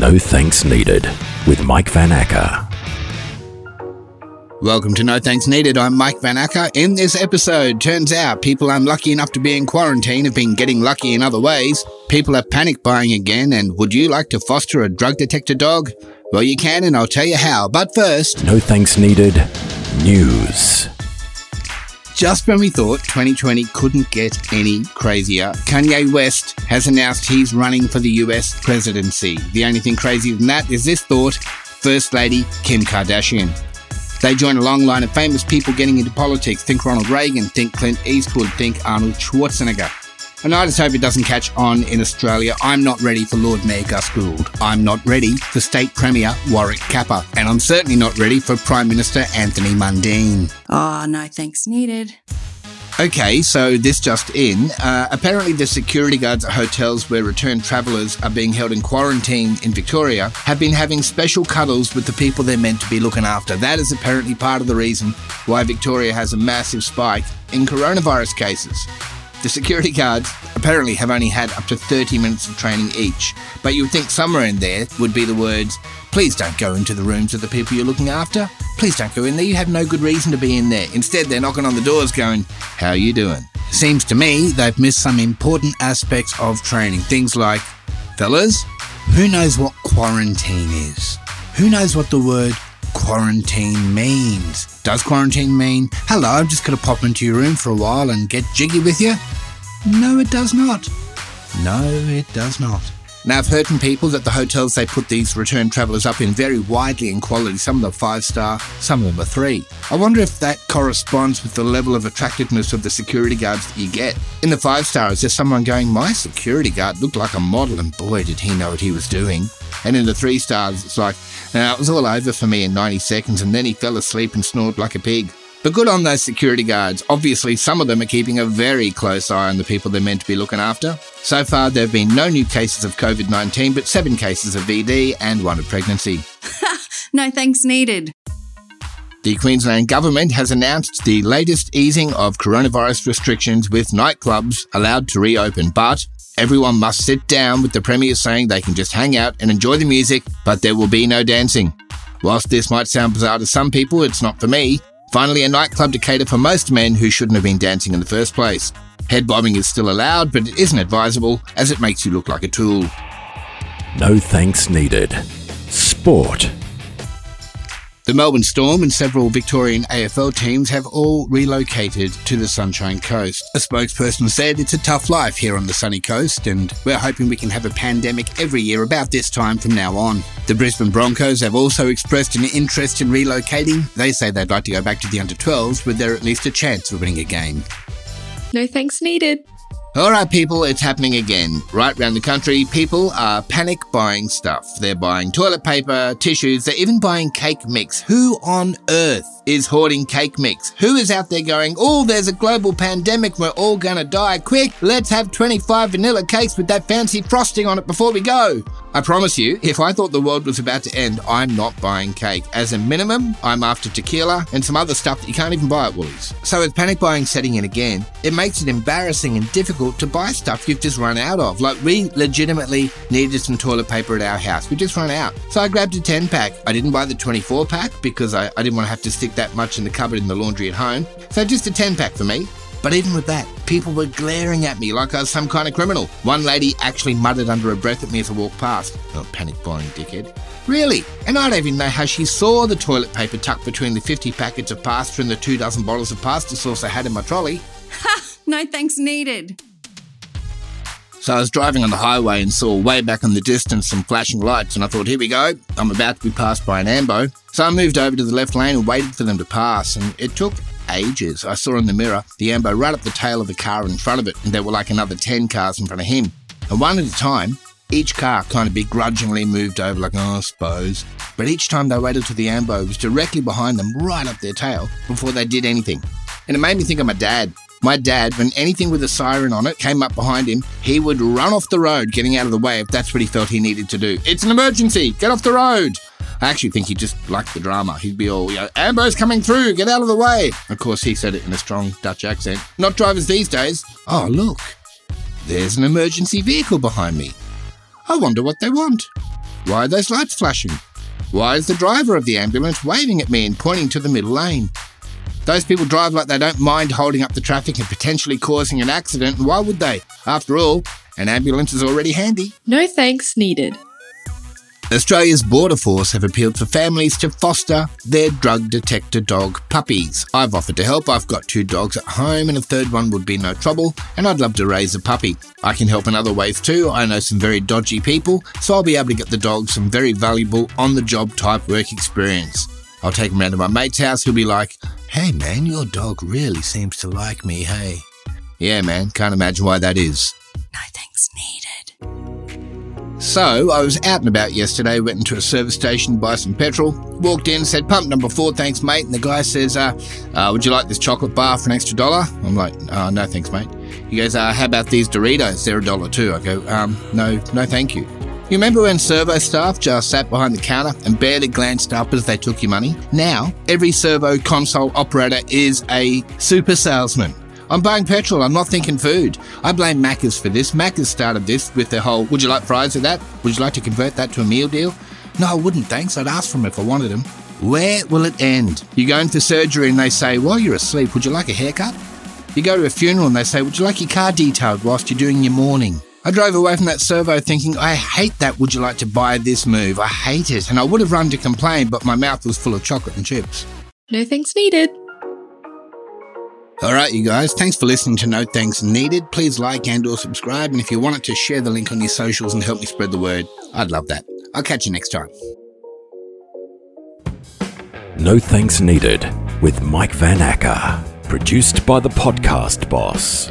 No thanks needed with Mike Van Acker. Welcome to No Thanks Needed. I'm Mike Van Acker. In this episode, turns out people unlucky enough to be in quarantine have been getting lucky in other ways. People are panic buying again, and would you like to foster a drug detector dog? Well, you can, and I'll tell you how. But first, No thanks needed. News. Just when we thought 2020 couldn't get any crazier, Kanye West has announced he's running for the US presidency. The only thing crazier than that is this thought First Lady Kim Kardashian. They join a long line of famous people getting into politics. Think Ronald Reagan, think Clint Eastwood, think Arnold Schwarzenegger. And I just hope it doesn't catch on in Australia. I'm not ready for Lord Mayor Gus Gould. I'm not ready for State Premier Warwick Capper. And I'm certainly not ready for Prime Minister Anthony Mundine. Oh, no thanks needed. Okay, so this just in. Uh, apparently, the security guards at hotels where returned travellers are being held in quarantine in Victoria have been having special cuddles with the people they're meant to be looking after. That is apparently part of the reason why Victoria has a massive spike in coronavirus cases. The security guards apparently have only had up to 30 minutes of training each, but you would think somewhere in there would be the words, please don't go into the rooms of the people you're looking after. Please don't go in there, you have no good reason to be in there. Instead, they're knocking on the doors going, how are you doing? Seems to me they've missed some important aspects of training. Things like, fellas, who knows what quarantine is? Who knows what the word quarantine means? Does quarantine mean, hello, I'm just going to pop into your room for a while and get jiggy with you? No, it does not. No, it does not. Now, I've heard from people that the hotels they put these return travellers up in vary widely in quality. Some of them are five star, some of them are three. I wonder if that corresponds with the level of attractiveness of the security guards that you get. In the five stars, there's someone going, My security guard looked like a model, and boy, did he know what he was doing. And in the three stars, it's like, now it was all over for me in 90 seconds, and then he fell asleep and snored like a pig. But good on those security guards. Obviously, some of them are keeping a very close eye on the people they're meant to be looking after. So far, there have been no new cases of COVID 19, but seven cases of VD and one of pregnancy. No thanks needed. The Queensland Government has announced the latest easing of coronavirus restrictions with nightclubs allowed to reopen, but everyone must sit down with the Premier saying they can just hang out and enjoy the music, but there will be no dancing. Whilst this might sound bizarre to some people, it's not for me. Finally, a nightclub to cater for most men who shouldn't have been dancing in the first place. Head bobbing is still allowed, but it isn't advisable as it makes you look like a tool. No thanks needed. Sport. The Melbourne Storm and several Victorian AFL teams have all relocated to the Sunshine Coast. A spokesperson said it's a tough life here on the sunny coast, and we're hoping we can have a pandemic every year about this time from now on. The Brisbane Broncos have also expressed an interest in relocating. They say they'd like to go back to the under 12s with there at least a chance of winning a game. No thanks needed. All right, people, it's happening again. Right round the country, people are panic buying stuff. They're buying toilet paper, tissues, they're even buying cake mix. Who on earth is hoarding cake mix? Who is out there going, oh, there's a global pandemic, we're all gonna die. Quick, let's have 25 vanilla cakes with that fancy frosting on it before we go. I promise you, if I thought the world was about to end, I'm not buying cake. As a minimum, I'm after tequila and some other stuff that you can't even buy at Woolies. So with panic buying setting in again, it makes it embarrassing and difficult to buy stuff you've just run out of. Like we legitimately needed some toilet paper at our house. We just run out. So I grabbed a 10 pack. I didn't buy the 24 pack because I, I didn't want to have to stick that much in the cupboard in the laundry at home. So just a 10 pack for me. But even with that, people were glaring at me like I was some kind of criminal. One lady actually muttered under her breath at me as I walked past. Oh, panic buying dickhead. Really? And I don't even know how she saw the toilet paper tucked between the 50 packets of pasta and the two dozen bottles of pasta sauce I had in my trolley. Ha! No thanks needed. So I was driving on the highway and saw way back in the distance some flashing lights, and I thought, here we go, I'm about to be passed by an ambo. So I moved over to the left lane and waited for them to pass, and it took ages. I saw in the mirror the ambo right up the tail of the car in front of it, and there were like another 10 cars in front of him. And one at a time, each car kind of begrudgingly moved over, like, oh, I suppose. But each time they waited till the ambo was directly behind them, right up their tail, before they did anything. And it made me think of my dad. My dad, when anything with a siren on it came up behind him, he would run off the road, getting out of the way if that's what he felt he needed to do. It's an emergency! Get off the road! I actually think he just liked the drama. He'd be all, you know, Ambo's coming through, get out of the way! Of course, he said it in a strong Dutch accent. Not drivers these days. Oh, look, there's an emergency vehicle behind me. I wonder what they want. Why are those lights flashing? Why is the driver of the ambulance waving at me and pointing to the middle lane? Those people drive like they don't mind holding up the traffic and potentially causing an accident, and why would they? After all, an ambulance is already handy. No thanks needed. Australia's Border Force have appealed for families to foster their drug detector dog puppies. I've offered to help. I've got two dogs at home, and a third one would be no trouble, and I'd love to raise a puppy. I can help in other ways too. I know some very dodgy people, so I'll be able to get the dogs some very valuable on the job type work experience. I'll take him round to my mate's house. He'll be like, Hey man, your dog really seems to like me, hey. Yeah, man, can't imagine why that is. No thanks needed. So I was out and about yesterday, went into a service station to buy some petrol, walked in, said pump number four, thanks mate. And the guy says, uh, uh, would you like this chocolate bar for an extra dollar? I'm like, uh, no thanks mate. He goes, uh, how about these Doritos? They're a dollar too. I go, um, no, no thank you. You remember when servo staff just sat behind the counter and barely glanced up as they took your money? Now, every servo console operator is a super salesman. I'm buying petrol, I'm not thinking food. I blame Macca's for this. Macca's started this with their whole, would you like fries with that? Would you like to convert that to a meal deal? No, I wouldn't, thanks. I'd ask for them if I wanted them. Where will it end? You go in for surgery and they say, while you're asleep, would you like a haircut? You go to a funeral and they say, would you like your car detailed whilst you're doing your mourning? I drove away from that servo thinking, I hate that would you like to buy this move. I hate it. And I would have run to complain, but my mouth was full of chocolate and chips. No thanks needed. All right, you guys. Thanks for listening to No Thanks Needed. Please like and or subscribe. And if you wanted to share the link on your socials and help me spread the word, I'd love that. I'll catch you next time. No Thanks Needed with Mike Van Acker. Produced by the Podcast Boss.